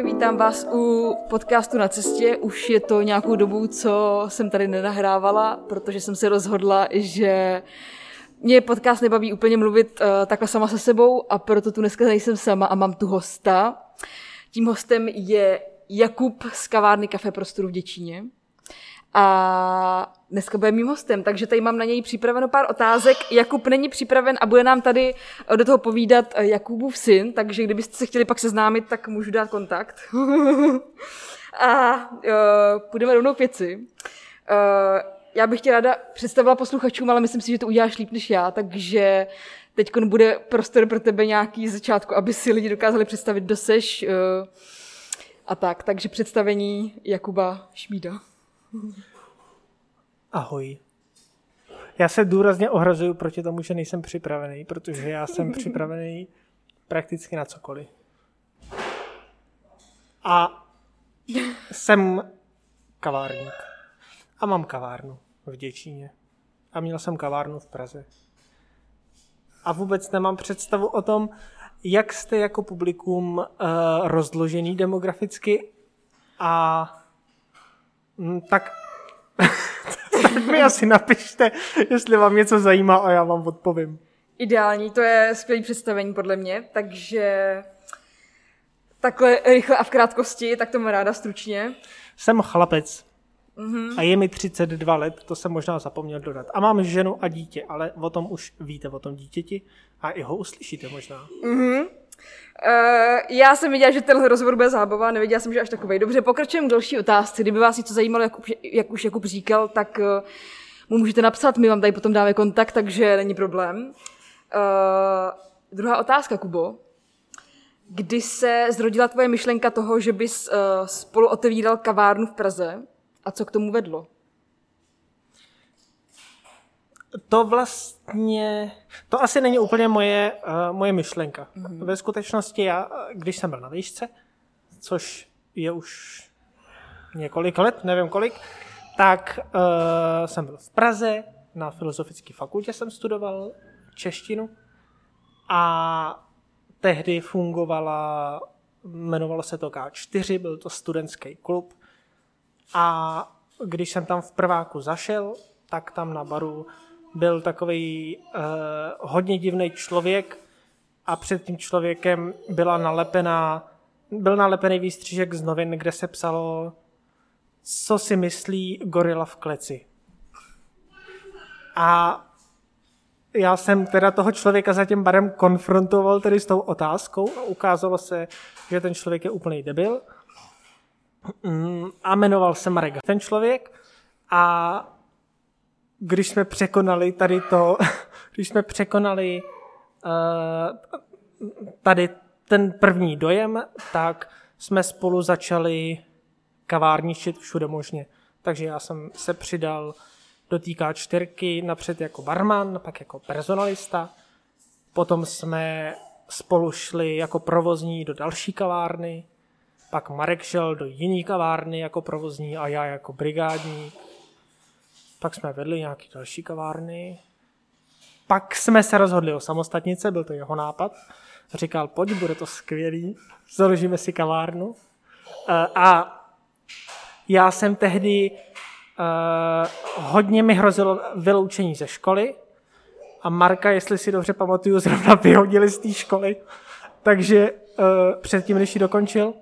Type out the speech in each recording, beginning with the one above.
Ahoj, vítám vás u podcastu na cestě. Už je to nějakou dobu, co jsem tady nenahrávala, protože jsem se rozhodla, že mě podcast nebaví úplně mluvit uh, takhle sama se sebou a proto tu dneska nejsem sama a mám tu hosta. Tím hostem je Jakub z kavárny Kafe Prostoru v Děčíně. A dneska bude mým hostem, takže tady mám na něj připraveno pár otázek. Jakub není připraven a bude nám tady eh, do toho povídat eh, Jakubův syn, takže kdybyste se chtěli pak seznámit, tak můžu dát kontakt. a uh, půjdeme rovnou k věci. Uh, já bych tě ráda představila posluchačům, ale myslím si, že to uděláš líp než já, takže teď bude prostor pro tebe nějaký začátku, aby si lidi dokázali představit, kdo seš uh, a tak. Takže představení Jakuba Šmída. Ahoj. Já se důrazně ohrazuju proti tomu, že nejsem připravený, protože já jsem připravený prakticky na cokoliv. A jsem kavárník. A mám kavárnu v Děčíně. A měl jsem kavárnu v Praze. A vůbec nemám představu o tom, jak jste jako publikum uh, rozložený demograficky a tak tak mi asi napište, jestli vám něco zajímá a já vám odpovím. Ideální, to je skvělé představení podle mě, takže takhle rychle a v krátkosti, tak to mám ráda stručně. Jsem chlapec mm-hmm. a je mi 32 let, to jsem možná zapomněl dodat. A mám ženu a dítě, ale o tom už víte, o tom dítěti a i ho uslyšíte možná. Mm-hmm. Uh, já jsem viděla, že tenhle rozhovor bude zábava, nevěděla jsem, že až takový. Dobře, pokračujeme k další otázce. Kdyby vás něco zajímalo, jak, jak už Jakub říkal, tak uh, mu můžete napsat, my vám tady potom dáme kontakt, takže není problém. Uh, druhá otázka, Kubo. Kdy se zrodila tvoje myšlenka toho, že bys uh, spolu otevíral kavárnu v Praze a co k tomu vedlo? To vlastně, to asi není úplně moje, uh, moje myšlenka. Mm-hmm. Ve skutečnosti já, když jsem byl na výšce, což je už několik let, nevím kolik, tak uh, jsem byl v Praze, na Filozofické fakultě jsem studoval češtinu a tehdy fungovala, jmenovalo se to K4, byl to studentský klub a když jsem tam v prváku zašel, tak tam na baru byl takový uh, hodně divný člověk a před tím člověkem byla nalepená, byl nalepený výstřížek z novin, kde se psalo, co si myslí gorila v kleci. A já jsem teda toho člověka za tím barem konfrontoval tedy s tou otázkou a ukázalo se, že ten člověk je úplný debil. Mm, a jmenoval se Marek ten člověk a když jsme překonali tady to, když jsme překonali uh, tady ten první dojem, tak jsme spolu začali kavárničit všude možně. Takže já jsem se přidal do té čtyřky napřed jako barman, pak jako personalista. Potom jsme spolu šli jako provozní do další kavárny. Pak Marek šel do jiné kavárny jako provozní a já jako brigádník pak jsme vedli nějaké další kavárny. Pak jsme se rozhodli o samostatnice, byl to jeho nápad. Říkal, pojď, bude to skvělý, založíme si kavárnu. Eh, a já jsem tehdy, uh, hodně mi hrozilo vyloučení ze školy a Marka, jestli si dobře pamatuju, zrovna vyhodili z té školy, takže uh, předtím, než ji dokončil.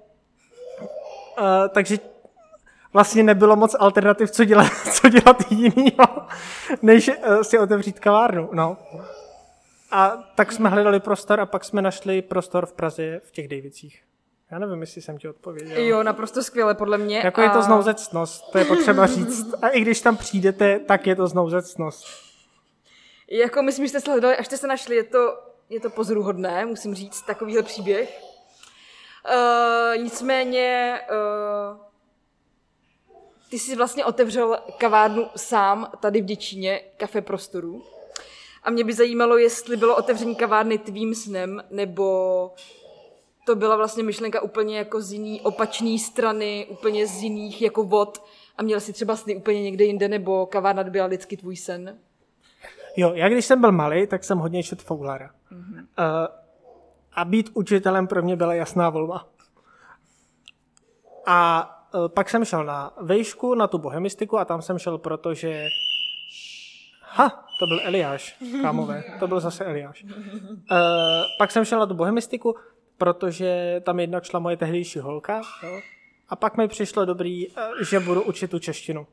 Takže vlastně nebylo moc alternativ, co dělat, co dělat jinýho, než eh, si otevřít kavárnu. No. A tak jsme hledali prostor a pak jsme našli prostor v Praze v těch Davicích. Já nevím, jestli jsem ti odpověděl. Jo, naprosto skvěle, podle mě. Jako a... je to znouzecnost, to je potřeba říct. A i když tam přijdete, tak je to znouzecnost. Jako myslím, že jste se hledali, až jste se našli, je to, je to pozoruhodné, musím říct, takovýhle příběh. Uh, nicméně uh, ty jsi vlastně otevřel kavárnu sám tady v Děčíně, kafe prostoru. A mě by zajímalo, jestli bylo otevření kavárny tvým snem, nebo to byla vlastně myšlenka úplně jako z jiný opačný strany, úplně z jiných jako vod a měl si třeba sny úplně někde jinde, nebo kavárna byla vždycky tvůj sen? Jo, já když jsem byl malý, tak jsem hodně četl Foulara. Mm-hmm. Uh, a být učitelem pro mě byla jasná volba. A pak jsem šel na vejšku, na tu bohemistiku a tam jsem šel, protože... Ha, to byl Eliáš, kámové, to byl zase Eliáš. Uh, pak jsem šel na tu bohemistiku, protože tam jednak šla moje tehdejší holka. Jo? A pak mi přišlo dobrý, že budu učit tu češtinu.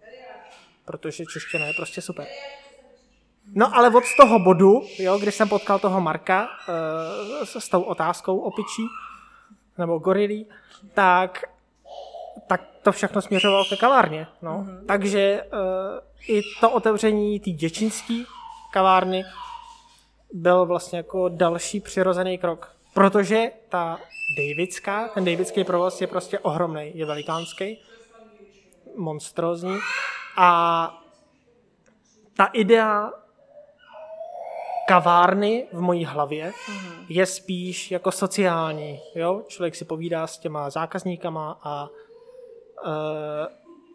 Protože čeština je prostě super. No ale od toho bodu, jo, když jsem potkal toho Marka uh, s, s tou otázkou o pičí, nebo gorilí, tak, tak to všechno směřovalo ke kavárně. No. Mm-hmm. Takže uh, i to otevření té děčinské kavárny byl vlastně jako další přirozený krok. Protože ta Davidská, ten Davidský provoz je prostě ohromný, je velikánský, monstrózní a ta idea kavárny v mojí hlavě mm-hmm. je spíš jako sociální. Jo? Člověk si povídá s těma zákazníkama a,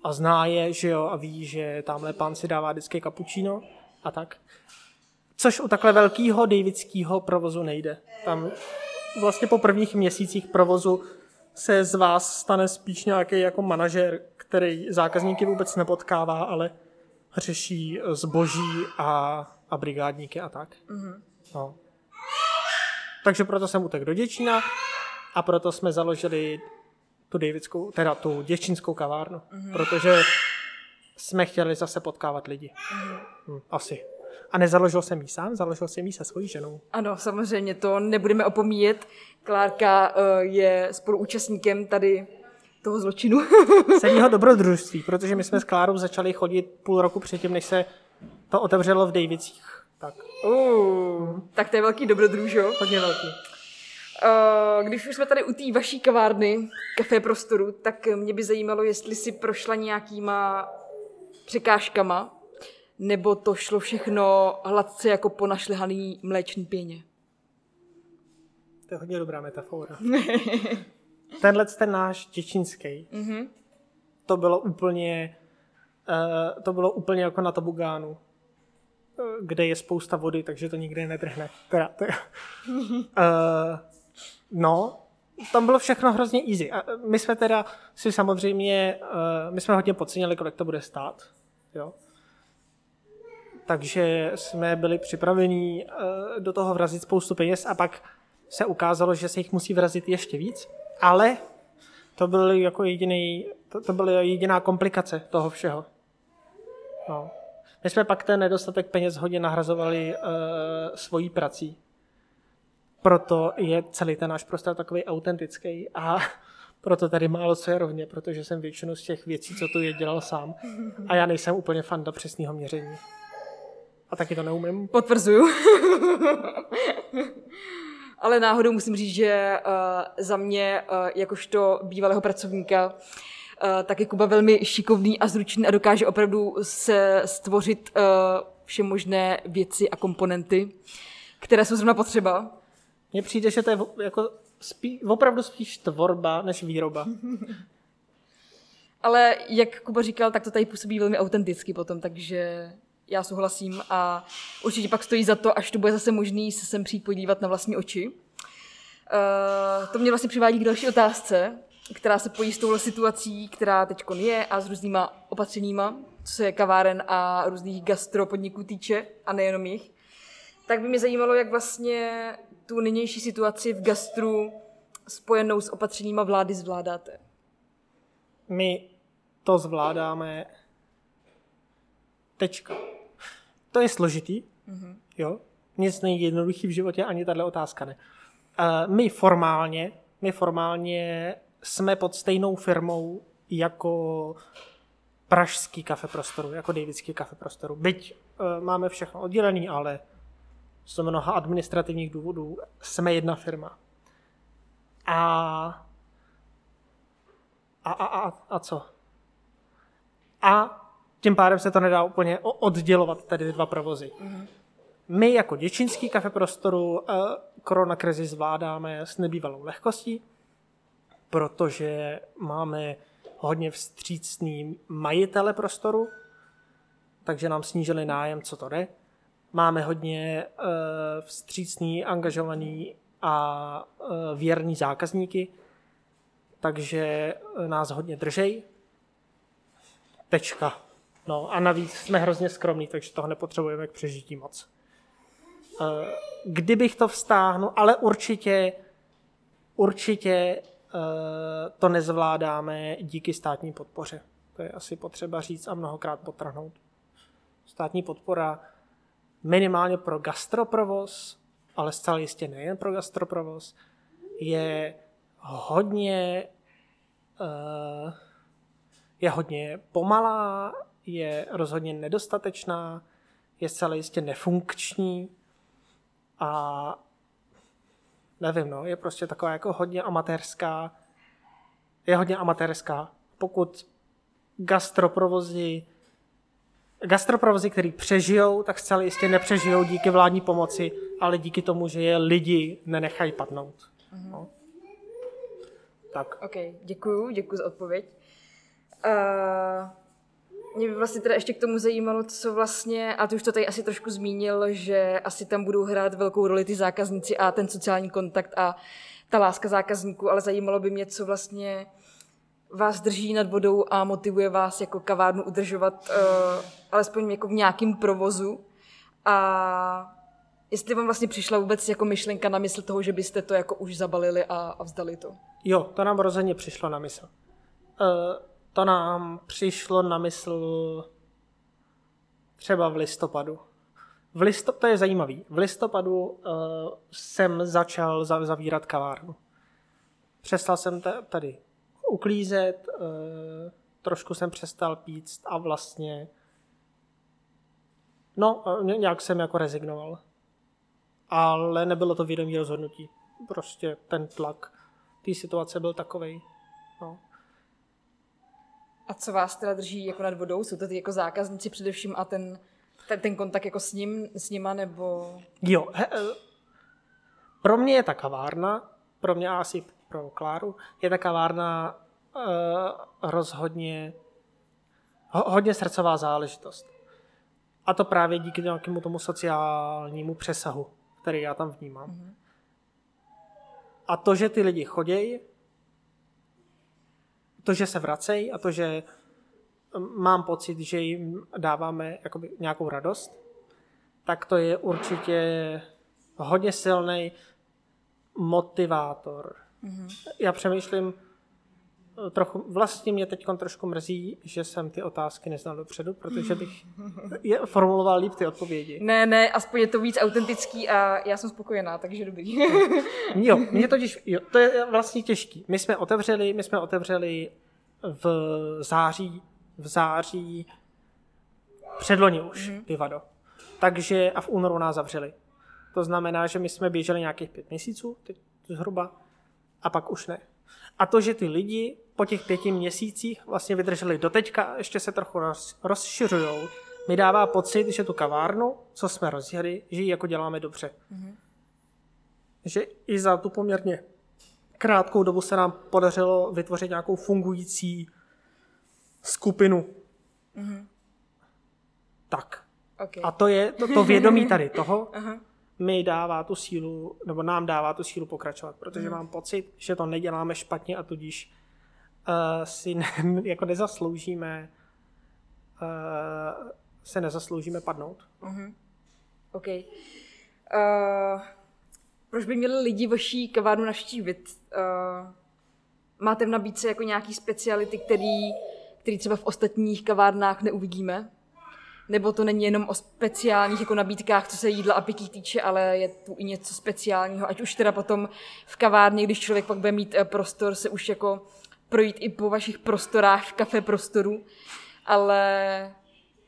a zná je, že jo, a ví, že tamhle pán si dává vždycky kapučíno a tak. Což u takhle velkého davidského provozu nejde. Tam vlastně po prvních měsících provozu se z vás stane spíš nějaký jako manažer, který zákazníky vůbec nepotkává, ale řeší zboží a a brigádníky a tak. Mm-hmm. No. Takže proto jsem utek do Děčína a proto jsme založili tu Davidskou, teda tu děčínskou kavárnu, mm-hmm. protože jsme chtěli zase potkávat lidi. Mm-hmm. Hm, asi. A nezaložil jsem ji sám, založil jsem ji se svojí ženou. Ano, samozřejmě, to nebudeme opomíjet. Klárka uh, je spoluúčastníkem tady toho zločinu. Sedího dobrodružství, protože my jsme s Klárou začali chodit půl roku předtím, než se to otevřelo v Davicích. Tak. Uh, tak to je velký dobrodružo. Hodně velký. Uh, když už jsme tady u té vaší kavárny, kafe prostoru, tak mě by zajímalo, jestli si prošla nějakýma překážkama, nebo to šlo všechno hladce jako po našlehaný mléčný pěně. To je hodně dobrá metafora. Tenhle ten náš děčínský, mm-hmm. to bylo úplně, uh, to bylo úplně jako na tobugánu kde je spousta vody, takže to nikdy nedrhne. Teda, to uh, no, tam bylo všechno hrozně easy. A my jsme teda si samozřejmě, uh, my jsme hodně podcenili, kolik to bude stát. Jo? Takže jsme byli připraveni uh, do toho vrazit spoustu peněz a pak se ukázalo, že se jich musí vrazit ještě víc. Ale to byl jako jediný, to, to byla jediná komplikace toho všeho. No. My jsme pak ten nedostatek peněz hodně nahrazovali uh, svojí prací. Proto je celý ten náš prostor takový autentický a proto tady málo co je rovně, protože jsem většinu z těch věcí, co tu je, dělal sám. A já nejsem úplně fan do přesného měření. A taky to neumím. Potvrzuju. Ale náhodou musím říct, že uh, za mě, uh, jakožto bývalého pracovníka, Eh, tak je Kuba velmi šikovný a zručný a dokáže opravdu se stvořit uh, vše možné věci a komponenty, které jsou zrovna potřeba. Mně přijde, že to je jako spí, opravdu spíš tvorba než výroba. Ale jak Kuba říkal, tak to tady působí velmi autenticky potom, takže já souhlasím a určitě pak stojí za to, až to bude zase možný se sem přijít podívat na vlastní oči. Uh, to mě vlastně přivádí k další otázce, která se pojí s touhle situací, která teď je a s různýma opatřeníma, co se kaváren a různých gastropodniků týče a nejenom jich, tak by mě zajímalo, jak vlastně tu nynější situaci v gastru spojenou s opatřeníma vlády zvládáte. My to zvládáme tečka. To je složitý, mm-hmm. jo. Nic nejjednoduchý v životě, ani tahle otázka ne. Uh, my formálně, my formálně jsme pod stejnou firmou jako pražský kafe prostoru, jako Davidský kafe prostoru. Byť uh, máme všechno oddělený, ale z mnoha administrativních důvodů jsme jedna firma. A a, a, a, a co? A tím pádem se to nedá úplně oddělovat, tady dva provozy. Mm-hmm. My jako děčínský kafe prostoru uh, koronakrizi zvládáme s nebývalou lehkostí, protože máme hodně vstřícný majitele prostoru, takže nám snížili nájem, co to jde. Máme hodně uh, vstřícný, angažovaný a uh, věrný zákazníky, takže nás hodně držej. Tečka. No a navíc jsme hrozně skromní, takže toho nepotřebujeme k přežití moc. Eh, kdybych to vztáhnul, ale určitě, určitě eh, to nezvládáme díky státní podpoře. To je asi potřeba říct a mnohokrát potrhnout. Státní podpora minimálně pro gastroprovoz, ale zcela jistě nejen pro gastroprovoz, je hodně uh, je hodně pomalá, je rozhodně nedostatečná, je zcela jistě nefunkční a nevím, no, je prostě taková jako hodně amatérská, je hodně amatérská. Pokud gastroprovozy gastroprovozy, který přežijou, tak zcela jistě nepřežijou díky vládní pomoci, ale díky tomu, že je lidi nenechají padnout. Mm-hmm. No. Tak. OK, děkuju, děkuju za odpověď. Uh, mě by vlastně teda ještě k tomu zajímalo, co vlastně, a ty už to tady asi trošku zmínil, že asi tam budou hrát velkou roli ty zákazníci a ten sociální kontakt a ta láska zákazníků, ale zajímalo by mě, co vlastně vás drží nad vodou a motivuje vás jako kavárnu udržovat uh, alespoň jako v nějakém provozu. A jestli vám vlastně přišla vůbec jako myšlenka na mysl toho, že byste to jako už zabalili a, a vzdali to? Jo, to nám rozhodně přišlo na mysl. Uh, to nám přišlo na mysl třeba v listopadu. V listop, to je zajímavý. V listopadu uh, jsem začal zavírat kavárnu. Přestal jsem tady uklízet, uh, trošku jsem přestal pít a vlastně no, nějak jsem jako rezignoval. Ale nebylo to vědomí rozhodnutí. Prostě ten tlak té situace byl takovej. No. A co vás teda drží jako nad vodou? Jsou to ty jako zákazníci především a ten, ten, ten kontakt jako s, ním, s nima, nebo... Jo, he, eh, pro mě je ta kavárna, pro mě asi pro Kláru, je ta kavárna uh, rozhodně ho, hodně srdcová záležitost. A to právě díky nějakému tomu sociálnímu přesahu, který já tam vnímám. Mm-hmm. A to, že ty lidi chodějí, to, že se vracejí a to, že mám pocit, že jim dáváme jakoby nějakou radost, tak to je určitě hodně silný motivátor. Mm-hmm. Já přemýšlím, trochu, vlastně mě teď trošku mrzí, že jsem ty otázky neznal dopředu, protože bych je formuloval líp ty odpovědi. Ne, ne, aspoň je to víc autentický a já jsem spokojená, takže dobrý. jo, mě totiž, jo, to je vlastně těžký. My jsme otevřeli, my jsme otevřeli v září, v září předloni už mm-hmm. Pivado. Takže a v únoru nás zavřeli. To znamená, že my jsme běželi nějakých pět měsíců, teď zhruba, a pak už ne. A to, že ty lidi po těch pěti měsících vlastně vydrželi do teďka, ještě se trochu roz, rozšiřují, mi dává pocit, že tu kavárnu, co jsme rozjeli, že ji jako děláme dobře. Mm-hmm. Že i za tu poměrně krátkou dobu se nám podařilo vytvořit nějakou fungující skupinu. Mm-hmm. Tak. Okay. A to je to, to vědomí tady toho, uh-huh. Mi dává tu sílu, nebo nám dává tu sílu pokračovat, protože mm. mám pocit, že to neděláme špatně a tudíž uh, si ne, jako nezasloužíme uh, se nezasloužíme padnout. Uh-huh. OK. Uh, proč by měli lidi vaší kavárnu navštívit? Uh, máte v nabídce jako nějaký speciality, který, který třeba v ostatních kavárnách neuvidíme? Nebo to není jenom o speciálních jako nabídkách, co se jídla a pití týče, ale je tu i něco speciálního, ať už teda potom v kavárně, když člověk pak bude mít prostor se už jako projít i po vašich prostorách v kafe prostoru, ale,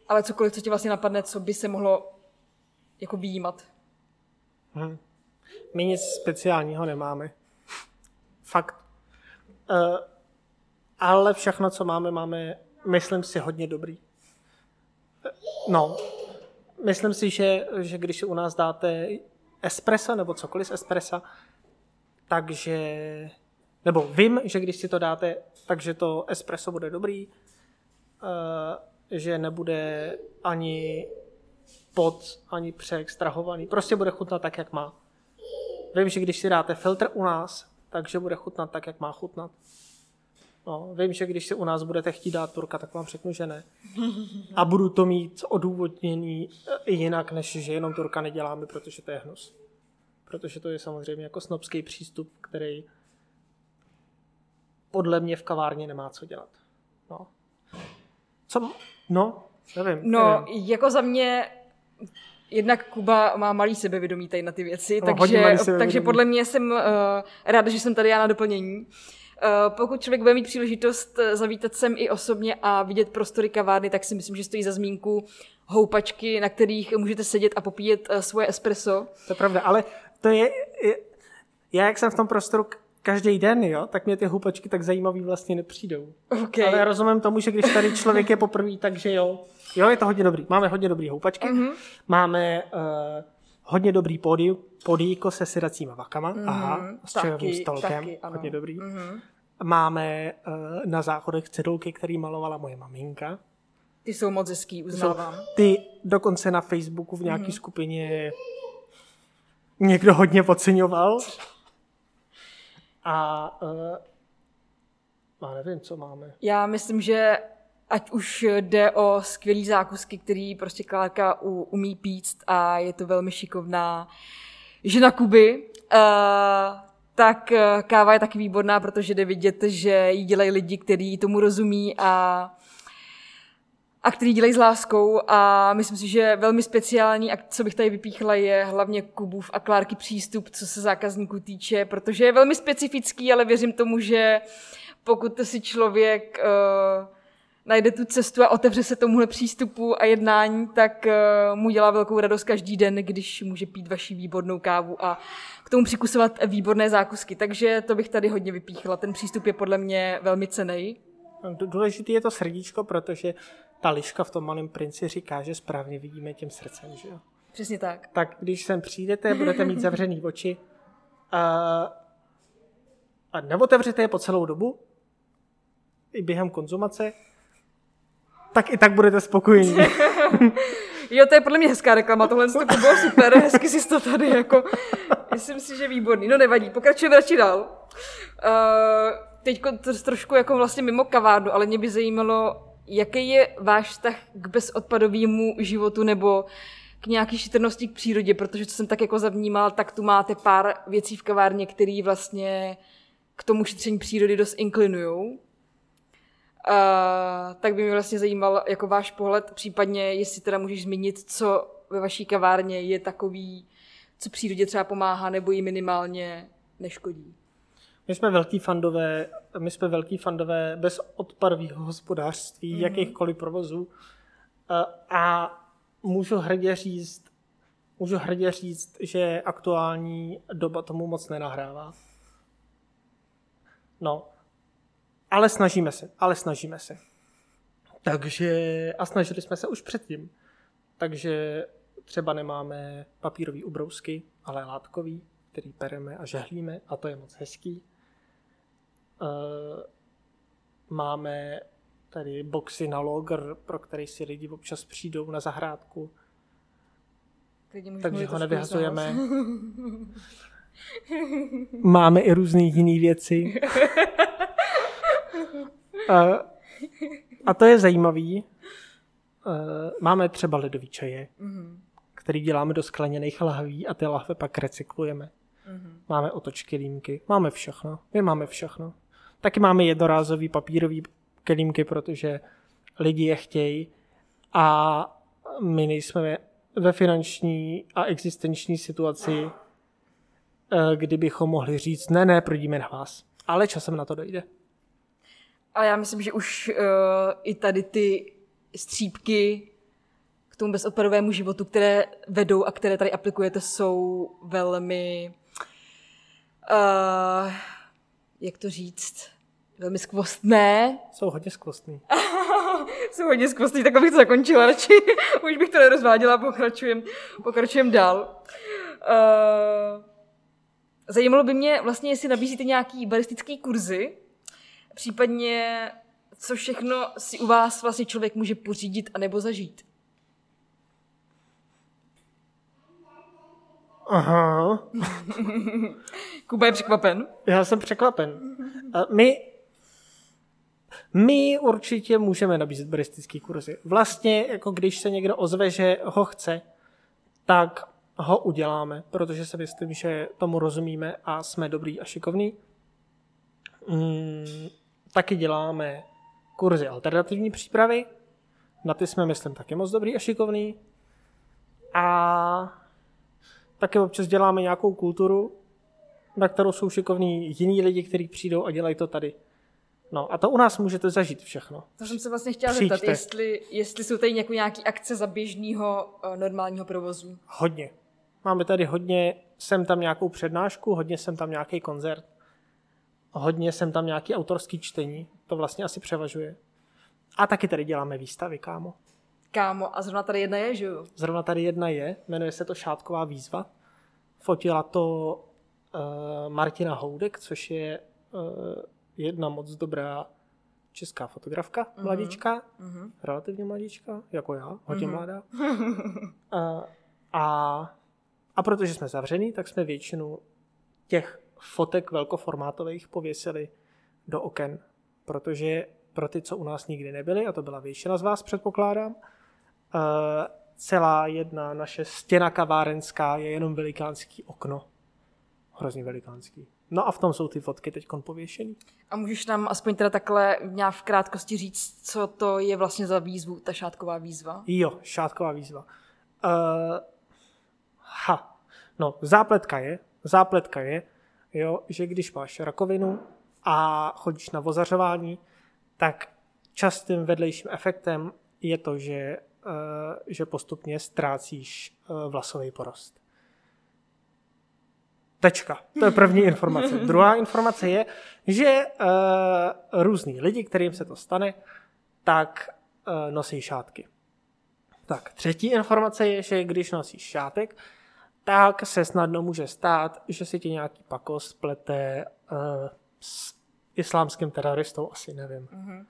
ale cokoliv, co ti vlastně napadne, co by se mohlo jako výjímat. Hmm. My nic speciálního nemáme. Fakt. Uh, ale všechno, co máme, máme, myslím si, hodně dobrý. No, myslím si, že, že když u nás dáte espresso nebo cokoliv z espressa, takže nebo vím, že když si to dáte, takže to espresso bude dobrý, uh, že nebude ani pod, ani přeextrahovaný. Prostě bude chutnat tak, jak má. Vím, že když si dáte filtr u nás, takže bude chutnat tak, jak má chutnat. No, vím, že když si u nás budete chtít dát turka, tak vám řeknu, že ne. A budu to mít odůvodněný eh, jinak, než že jenom turka neděláme, protože to je hnus. Protože to je samozřejmě jako snobský přístup, který podle mě v kavárně nemá co dělat. No. Co? No, nevím. No, nevím. jako za mě jednak Kuba má malý sebevědomí tady na ty věci, No, takže, takže podle mě jsem uh, ráda, že jsem tady já na doplnění. Uh, pokud člověk bude mít příležitost eh, zavítat sem i osobně a vidět prostory kavárny, tak si myslím, že stojí za zmínku houpačky, na kterých můžete sedět a popíjet uh, svoje espresso. To je pravda, ale to je, já jak jsem v tom prostoru každý den, jo, tak mě ty houpačky tak zajímavý vlastně nepřijdou. Okay. Ale já rozumím tomu, že když tady člověk je poprvé, takže jo. Jo, je to hodně dobrý. Máme hodně dobrý houpačky. Mm-hmm. Máme uh, hodně dobrý pódium, podíko se sedacíma vakama. Mm-hmm. Aha, s čajovým stolkem. taky, hodně dobrý. Mhm. Máme uh, na záchodech cedulky, které malovala moje maminka. Ty jsou moc hezký, Jsou, uznávám. ty dokonce na Facebooku v nějaké mm-hmm. skupině někdo hodně podceňoval. A uh, já nevím, co máme. Já myslím, že ať už jde o skvělý zákusky, který prostě Klárka umí píct a je to velmi šikovná žena Kuby, uh, tak eh, káva je taky výborná, protože jde vidět, že ji dělají lidi, kteří tomu rozumí a a který dělají s láskou. A myslím si, že velmi speciální a co bych tady vypíchla je hlavně Kubův a Klárky přístup, co se zákazníků týče, protože je velmi specifický, ale věřím tomu, že pokud si člověk uh, najde tu cestu a otevře se tomuhle přístupu a jednání, tak uh, mu dělá velkou radost každý den, když může pít vaši výbornou kávu a k tomu přikusovat výborné zákusky. Takže to bych tady hodně vypíchla. Ten přístup je podle mě velmi cený. D- Důležitý je to srdíčko, protože ta liška v tom malém princi říká, že správně vidíme tím srdcem, že jo. Přesně tak. Tak když sem přijdete, budete mít zavřený oči a, a neotevřete je po celou dobu, i během konzumace, tak i tak budete spokojení. Jo, to je podle mě hezká reklama, tohle to bylo super, hezky si to tady jako, myslím si, že výborný. No nevadí, pokračujeme radši dál. Uh, teď to trošku jako vlastně mimo kavárnu, ale mě by zajímalo, jaký je váš vztah k bezodpadovému životu nebo k nějaký šetrnosti k přírodě, protože co jsem tak jako zavnímal, tak tu máte pár věcí v kavárně, které vlastně k tomu šetření přírody dost inklinujou. Uh, tak by mě vlastně zajímal jako váš pohled, případně jestli teda můžeš zmínit, co ve vaší kavárně je takový, co přírodě třeba pomáhá nebo jí minimálně neškodí. My jsme velký fandové, my jsme velký fandové bezodpadového hospodářství, mm. jakýchkoliv provozů. A, a můžu hrdě říct, můžu hrdě říct, že aktuální doba tomu moc nenahrává. No, ale snažíme se, ale snažíme se. Takže, a snažili jsme se už předtím. Takže třeba nemáme papírový ubrousky, ale látkový, který pereme a žehlíme a to je moc hezký. Uh, máme tady boxy na logr, pro který si lidi občas přijdou na zahrádku, takže ho nevyhazujeme. Máme i různé jiné věci. Uh, a to je zajímavý. Uh, máme třeba ledový čaje, Mhm, který děláme do skleněných lahví a ty lahve pak recyklujeme. mhm. Máme otočky límky, máme všechno. My máme všechno. Taky máme jednorázový papírový kelímky, protože lidi je chtějí a my nejsme ve finanční a existenční situaci, eh, kdybychom mohli říct, ne, ne, prodíme na vás. Ale časem na to dojde. A já myslím, že už uh, i tady ty střípky k tomu bezodpadovému životu, které vedou a které tady aplikujete, jsou velmi, uh, jak to říct, velmi skvostné. Jsou hodně skvostný. Jsou hodně skvostný, tak bych to zakončila radši. Už bych to nerozváděla, pokračujem, pokračujem dál. Uh, zajímalo by mě vlastně, jestli nabízíte nějaký baristický kurzy, případně co všechno si u vás vlastně člověk může pořídit anebo zažít. Aha, Kuba je překvapen. já jsem překvapen. A My My určitě můžeme nabízet baristický kurzy. Vlastně, jako když se někdo ozve, že ho chce, tak ho uděláme, protože si myslím, že tomu rozumíme a jsme dobrý a šikovní. Mm, taky děláme kurzy alternativní přípravy. Na ty jsme, myslím, taky moc dobrý a šikovný. A taky občas děláme nějakou kulturu, na kterou jsou šikovní jiní lidi, kteří přijdou a dělají to tady. No a to u nás můžete zažít všechno. To jsem se vlastně chtěla Přijďte. zeptat, jestli, jestli jsou tady nějaký akce za běžného uh, normálního provozu. Hodně. Máme tady hodně, jsem tam nějakou přednášku, hodně jsem tam nějaký koncert, hodně jsem tam nějaký autorský čtení, to vlastně asi převažuje. A taky tady děláme výstavy, kámo. Kámo, a zrovna tady jedna je, že jo? Zrovna tady jedna je, jmenuje se to Šátková výzva. Fotila to uh, Martina Houdek, což je uh, jedna moc dobrá česká fotografka, mm-hmm. mladička, Mm-hmm. relativně mladička, jako já, hodně Mhm. mladá. A, a, a protože jsme zavřený, tak jsme většinu těch fotek velkoformátových pověsili do oken, protože pro ty, co u nás nikdy nebyli, a to byla většina z vás, předpokládám, uh, celá jedna naše stěna kavárenská je jenom velikánský okno. Hrozně velikánský. No a v tom jsou ty fotky teď pověšený. A můžeš nám aspoň teda takhle nějak v krátkosti říct, co to je vlastně za výzvu, ta šátková výzva? Jo, šátková výzva. Uh, ha. No, zápletka je, zápletka je, jo, že když máš rakovinu a chodíš na ozařování, tak častým vedlejším efektem je to, že, uh, že postupně ztrácíš uh, vlasový porost. Tečka. To je první informace. Druhá informace je, že uh, různí lidi, kterým se to stane, tak uh, nosí šátky. Tak, třetí informace je, že když nosíš šátek, tak se snadno může stát, že si ti nějaký pakos splete uh, s islámským teroristou, asi nevím. Mhm.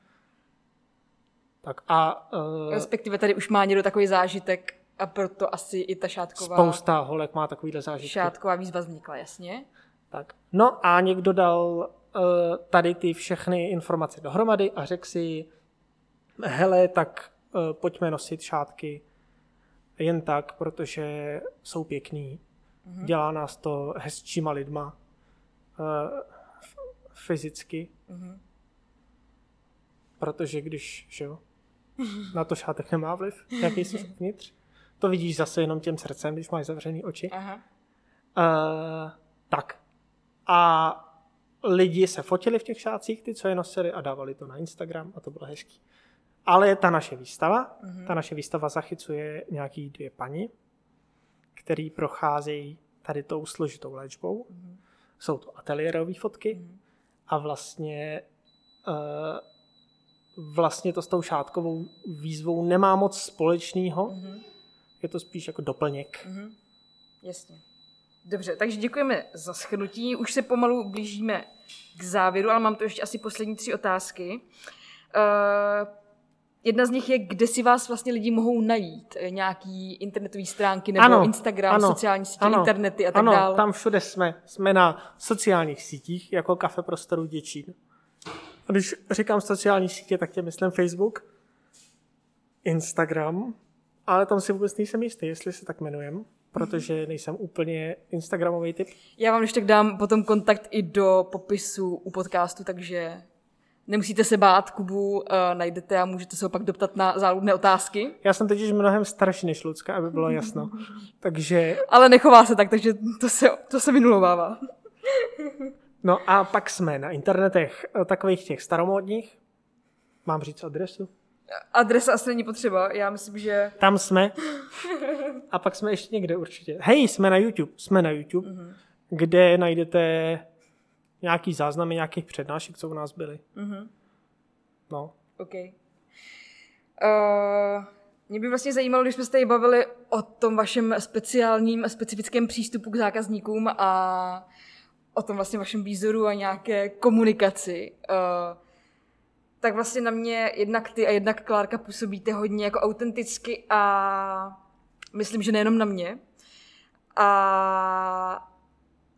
Tak a uh, Respektive tady už má někdo takový zážitek a proto asi i ta šátková, spousta holek má takovýhle zážitky. šátková výzva vznikla, jasně. Tak. No a někdo dal uh, tady ty všechny informace dohromady a řekl si, hele, tak uh, pojďme nosit šátky jen tak, protože jsou pěkný. Mm-hmm. Dělá nás to hezčíma lidma uh, fyzicky. Mhm. Protože když, že jo, na to šátek nemá vliv, jaký jsi uvnitř. To vidíš zase jenom těm srdcem, když máš zavřený oči. Aha. Uh, tak. A lidi se fotili v těch šácích, ty, co je nosili a dávali to na Instagram a to bylo hezký. Ale ta naše výstava, mm-hmm. ta naše výstava zachycuje nějaký dvě paní, který procházejí tady tou složitou léčbou. Mm-hmm. Jsou to ateliérové fotky mm-hmm. a vlastně uh, vlastně to s tou šátkovou výzvou nemá moc společného. Mm-hmm. Je to spíš jako doplněk. Mhm. Jasně. Dobře, takže děkujeme za shrnutí. Už se pomalu blížíme k závěru, ale mám tu ještě asi poslední tři otázky. Uh, jedna z nich je, kde si vás vlastně lidi mohou najít? Eh, Nějaký internetové stránky nebo Ano, Instagram, ano, sociální sítě, ano, internety a tak ano, dále? tam všude jsme. Jsme na sociálních sítích, jako Kafe Prostoru Děčín. A když říkám sociální sítě, tak tě myslím Facebook, Instagram, ale tam si vůbec nejsem jistý, jestli se tak jmenujem, protože nejsem úplně Instagramový typ. Já vám ještě tak dám potom kontakt i do popisu u podcastu, takže nemusíte se bát, Kubu uh, najdete a můžete se opak doptat na záludné otázky. Já jsem totiž mnohem starší než Lucka, aby bylo jasno. Takže, Ale nechová se tak, takže to se, to se vynulovává. no a pak jsme na internetech eh, takových těch staromódních. Mám říct adresu? Adresa asi není potřeba, já myslím, že... Tam jsme. A pak jsme ještě někde určitě. Hej, jsme na YouTube. Jsme na YouTube, mm-hmm. kde najdete nějaký záznamy nějakých přednášek, co u nás byly. Mhm. No. OK. Uh, mě by vlastně zajímalo, když jsme se tady bavili o tom vašem speciálním, specifickém přístupu k zákazníkům a o tom vlastně vašem výzoru a nějaké komunikaci. Uh, tak vlastně na mě jednak ty a jednak Klárka působíte hodně jako autenticky a myslím, že nejenom na mě. A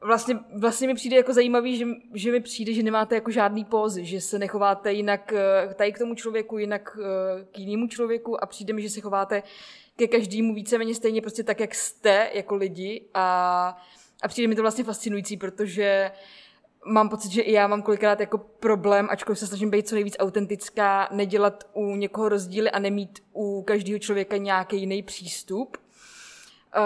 Vlastně, vlastně mi přijde jako zajímavý, že, že mi přijde, že nemáte jako žádný pózy, že se nechováte jinak eh, tady k tomu člověku, jinak eh, k jinému člověku a přijde mi, že se chováte ke každému víceméně stejně prostě tak, jak jste jako lidi a, a přijde mi to vlastně fascinující, protože mám pocit, že i já mám kolikrát jako problém, ačkoliv se snažím být co nejvíc autentická, nedělat u někoho rozdíly a nemít u každého člověka nějaký jiný přístup. Uh,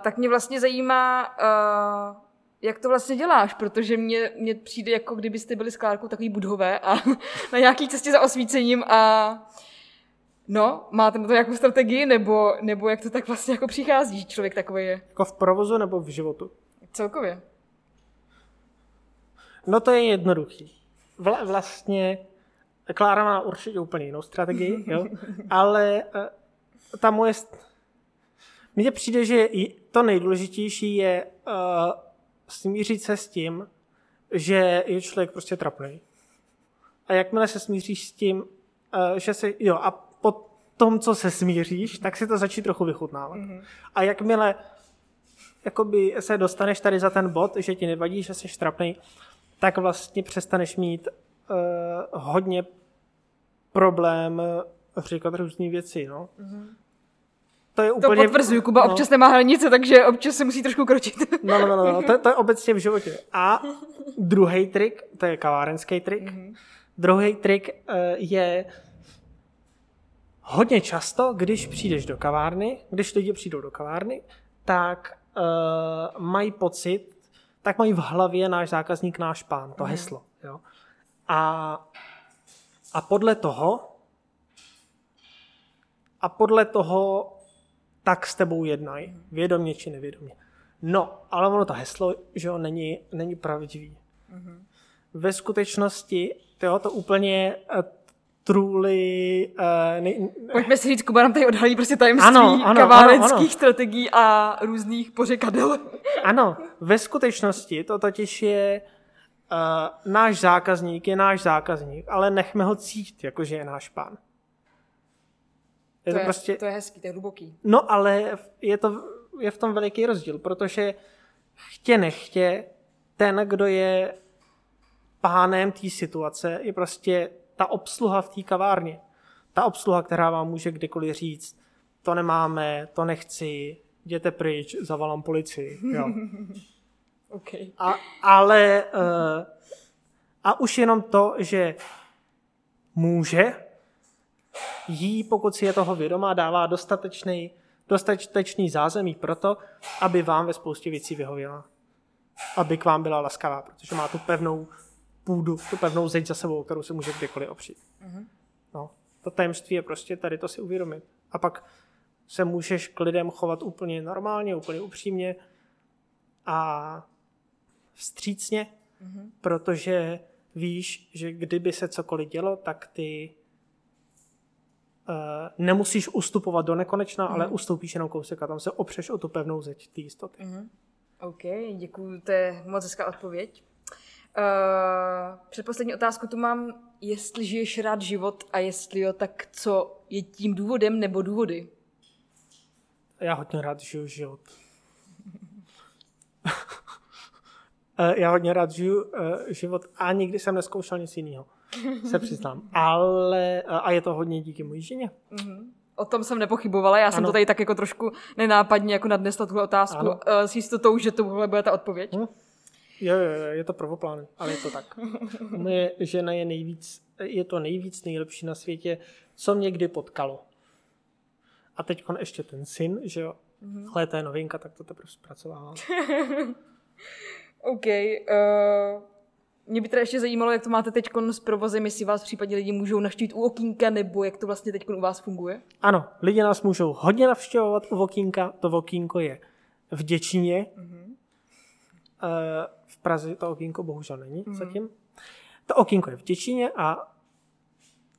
tak mě vlastně zajímá, uh, jak to vlastně děláš, protože mně, mně přijde, jako kdybyste byli s Klárkou takový budhové a na nějaký cestě za osvícením a no, máte na to nějakou strategii, nebo, nebo jak to tak vlastně jako přichází, že člověk takový je? Jako v provozu nebo v životu? Celkově. No to je jednoduchý. Vla, vlastně Klára má určitě úplně jinou strategii, jo? ale uh, ta moje... Mně přijde, že to nejdůležitější je uh, smířit se s tím, že je člověk prostě trapný. A jakmile se smíříš s tím, uh, že se, jo, a po tom, co se smíříš, tak si to začít trochu vychutnávat. Mm-hmm. A jakmile jakoby se dostaneš tady za ten bod, že ti nevadí, že jsi trapný, tak vlastně přestaneš mít uh, hodně problém říkat různé věci. No. Mm-hmm. To je úplně... To potvrzuju, Kuba no. občas nemá hranice, takže občas se musí trošku kročit. no, no, no, no, to, to je obecně v životě. A druhý trik, to je kavárenský trik, mm-hmm. druhý trik uh, je hodně často, když přijdeš do kavárny, když lidi přijdou do kavárny, tak uh, mají pocit, tak mají v hlavě náš zákazník, náš pán, to mm. heslo. Jo? A, a podle toho a podle toho tak s tebou jednají, vědomě či nevědomě. No, ale ono to heslo, že jo, není, není pravdivý. Mm-hmm. Ve skutečnosti to, to úplně eh, truly... Uh, ne, Pojďme si říct, Kuba nám tady odhalí prostě tajemství ano, ano, kavárenských ano, ano. strategií a různých pořekadel. Ano, ve skutečnosti to totiž je uh, náš zákazník je náš zákazník, ale nechme ho cítit, jakože je náš pán. Je to, to, je, prostě... to je hezký, to je hluboký. No ale je, to, je v tom veliký rozdíl, protože chtě nechtě, ten, kdo je pánem té situace, je prostě ta obsluha v té kavárně. Ta obsluha, která vám může kdykoliv říct, to nemáme, to nechci, jděte pryč, zavolám policii. Jo. okay. a, ale uh, a už jenom to, že může jí, pokud si je toho vědomá, dává dostatečný, dostatečný zázemí pro to, aby vám ve spoustě věcí vyhověla. Aby k vám byla laskavá, protože má tu pevnou půdu, tu pevnou zeď za sebou, kterou se může kdykoliv opřít. Mm-hmm. No, to tajemství je prostě tady to si uvědomit. A pak se můžeš k lidem chovat úplně normálně, úplně upřímně a vstřícně, mm-hmm. protože víš, že kdyby se cokoliv dělo, tak ty nemusíš ustupovat do nekonečna, mm-hmm. ale ustoupíš jenom kousek a tam se opřeš o tu pevnou zeď té jistoty. Mm-hmm. OK, děkuji, to je moc hezká odpověď. Uh, předposlední otázku tu mám, jestli žiješ rád život a jestli jo, tak co je tím důvodem nebo důvody? Já hodně rád žiju život. Eh, já hodně rád žiju uh, život a nikdy jsem neskoušel nic jiného, se přiznám. Ale, a je to hodně díky mojí ženě. Mm-hmm. O tom jsem nepochybovala, já jsem ano. to tady tak jako trošku nenápadně jako nadnesla tuhle otázku ano. uh, s jistotou, že tohle bude ta odpověď. Hmm. Jo, jo, je to prvoplán, ale je to tak. Moje žena je nejvíc, je to nejvíc nejlepší na světě, co mě kdy potkalo. A teď ještě ten syn, že jo, mm-hmm. ale to je novinka, tak to teprve zpracovávám. OK. Uh, mě by teda ještě zajímalo, jak to máte teď s provozem, jestli vás v případě lidi můžou navštívit u okýnka, nebo jak to vlastně teď u vás funguje? Ano, lidi nás můžou hodně navštěvovat u okýnka, to okýnko je v Děčíně. Mm-hmm. V Praze to okýnko bohužel není mm. zatím. To okýnko je v Těčíně a,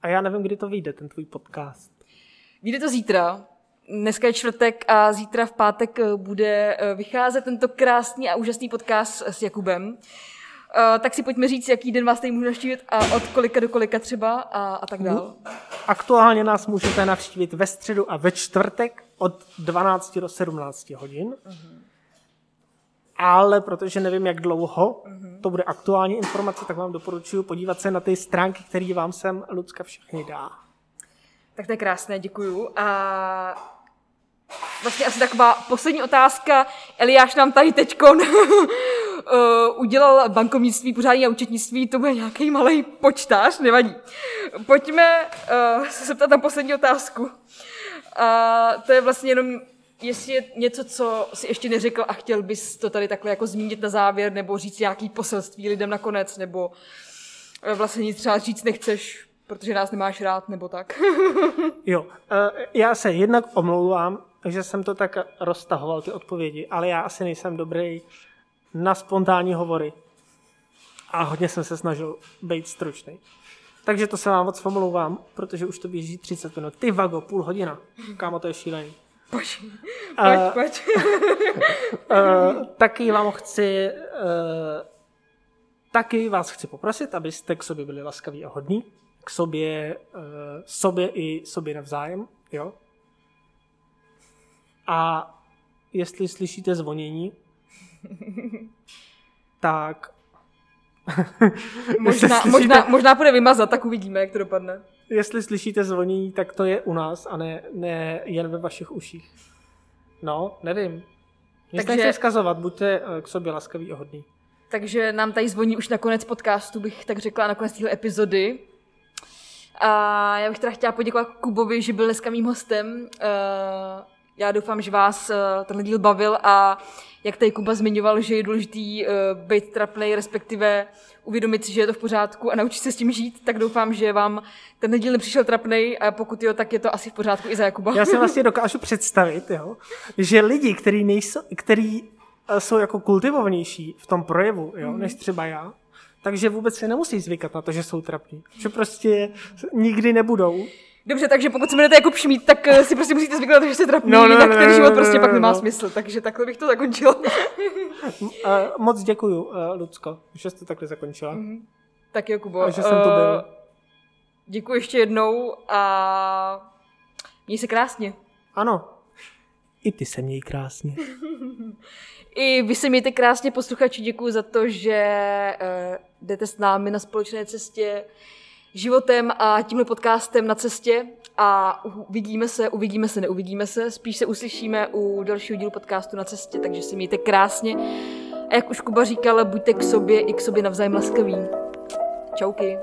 a já nevím, kdy to vyjde, ten tvůj podcast. Vyjde to zítra. Dneska je čtvrtek a zítra v pátek eh, bude eh, vycházet tento krásný a úžasný podcast s Jakubem. Uh, tak si pojďme říct, jaký den vás tady můžu navštívit a od kolika do kolika třeba a, a tak dál. Aktuálně nás můžete navštívit ve středu a ve čtvrtek od 12 do 17 hodin. Uh-huh ale protože nevím, jak dlouho mm-hmm. to bude aktuální informace, tak vám doporučuji podívat se na ty stránky, které vám sem Lucka všechny dá. Tak to je krásné, děkuju. A vlastně asi taková poslední otázka. Eliáš nám tady teďkon uh, udělal bankovnictví, pořádní a účetnictví, to bude nějaký malý počtář, nevadí. Pojďme uh, se zeptat na poslední otázku. A to je vlastně jenom, jestli je něco, co si ještě neřekl a chtěl bys to tady takhle jako zmínit na závěr, nebo říct nějaký poselství lidem nakonec, nebo eh, vlastně nic třeba říct nechceš, protože nás nemáš rád, nebo tak. jo, já se jednak omlouvám, že jsem to tak roztahoval, ty odpovědi, ale já asi nejsem dobrý na spontánní hovory. A hodně jsem se snažil být stručný. Takže to se vám moc omlouvám, protože už to běží 30 minut. Ty vago, půl hodina. Kámo, to je šílený. Pojď, pojď, uh, pojď. uh, taky vám chci uh, taky vás chci poprosit, abyste k sobě byli laskaví a hodní. K sobě, uh, sobě i sobě navzájem. Jo? A jestli slyšíte zvonění, tak... možná, slyšíte... možná, možná bude vymazat, tak uvidíme, jak to dopadne. Jestli slyšíte zvonění, tak to je u nás a ne, ne jen ve vašich uších. No, nevím. Nic Takže... nechci zkazovat, buďte eh, k sobě laskaví a hodný. Takže nám tady zvoní už na konec podcastu, bych tak řekla, na konec téhle epizody. A já bych teda chtěla poděkovat Kubovi, že byl dneska mým hostem. Uh, já doufám, že vás uh, tenhle díl bavil a jak tady Kuba zmiňoval, že je důležitý uh, být trapnej, respektive uvědomit si, že je to v pořádku a naučit se s tím žít, tak doufám, že vám ten díl nepřišel trapnej a pokud jo, tak je to asi v pořádku i za Jakuba. Já si vlastně dokážu představit, jo, že lidi, kteří nejsou, který eh, jsou jako kultivovanější v tom projevu, jo, mm. než třeba já, takže vůbec se nemusí zvykat na to, že jsou trapní. Že prostě nikdy nebudou. Dobře, takže pokud se jmenujete jako Šmít, tak eh, si prostě musíte zvyknout, že jste trapný, no, no, jinak no, ten život no, prostě no, pak nemá no. smysl. Takže takhle bych to zakončil. uh, moc děkuju, uh, Lucko, že jste takhle zakončila. Mm-hmm. Tak jo, Kubo. A že jsem to byl. Uh, děkuji ještě jednou a měj se krásně. Ano, i ty se měj krásně. I vy se mějte krásně, posluchači. Děkuji za to, že uh, jdete s námi na společné cestě životem a tímhle podcastem na cestě a uvidíme se, uvidíme se, neuvidíme se, spíš se uslyšíme u dalšího dílu podcastu na cestě, takže si mějte krásně. A jak už Kuba říkal, buďte k sobě i k sobě navzájem laskaví. Čauky.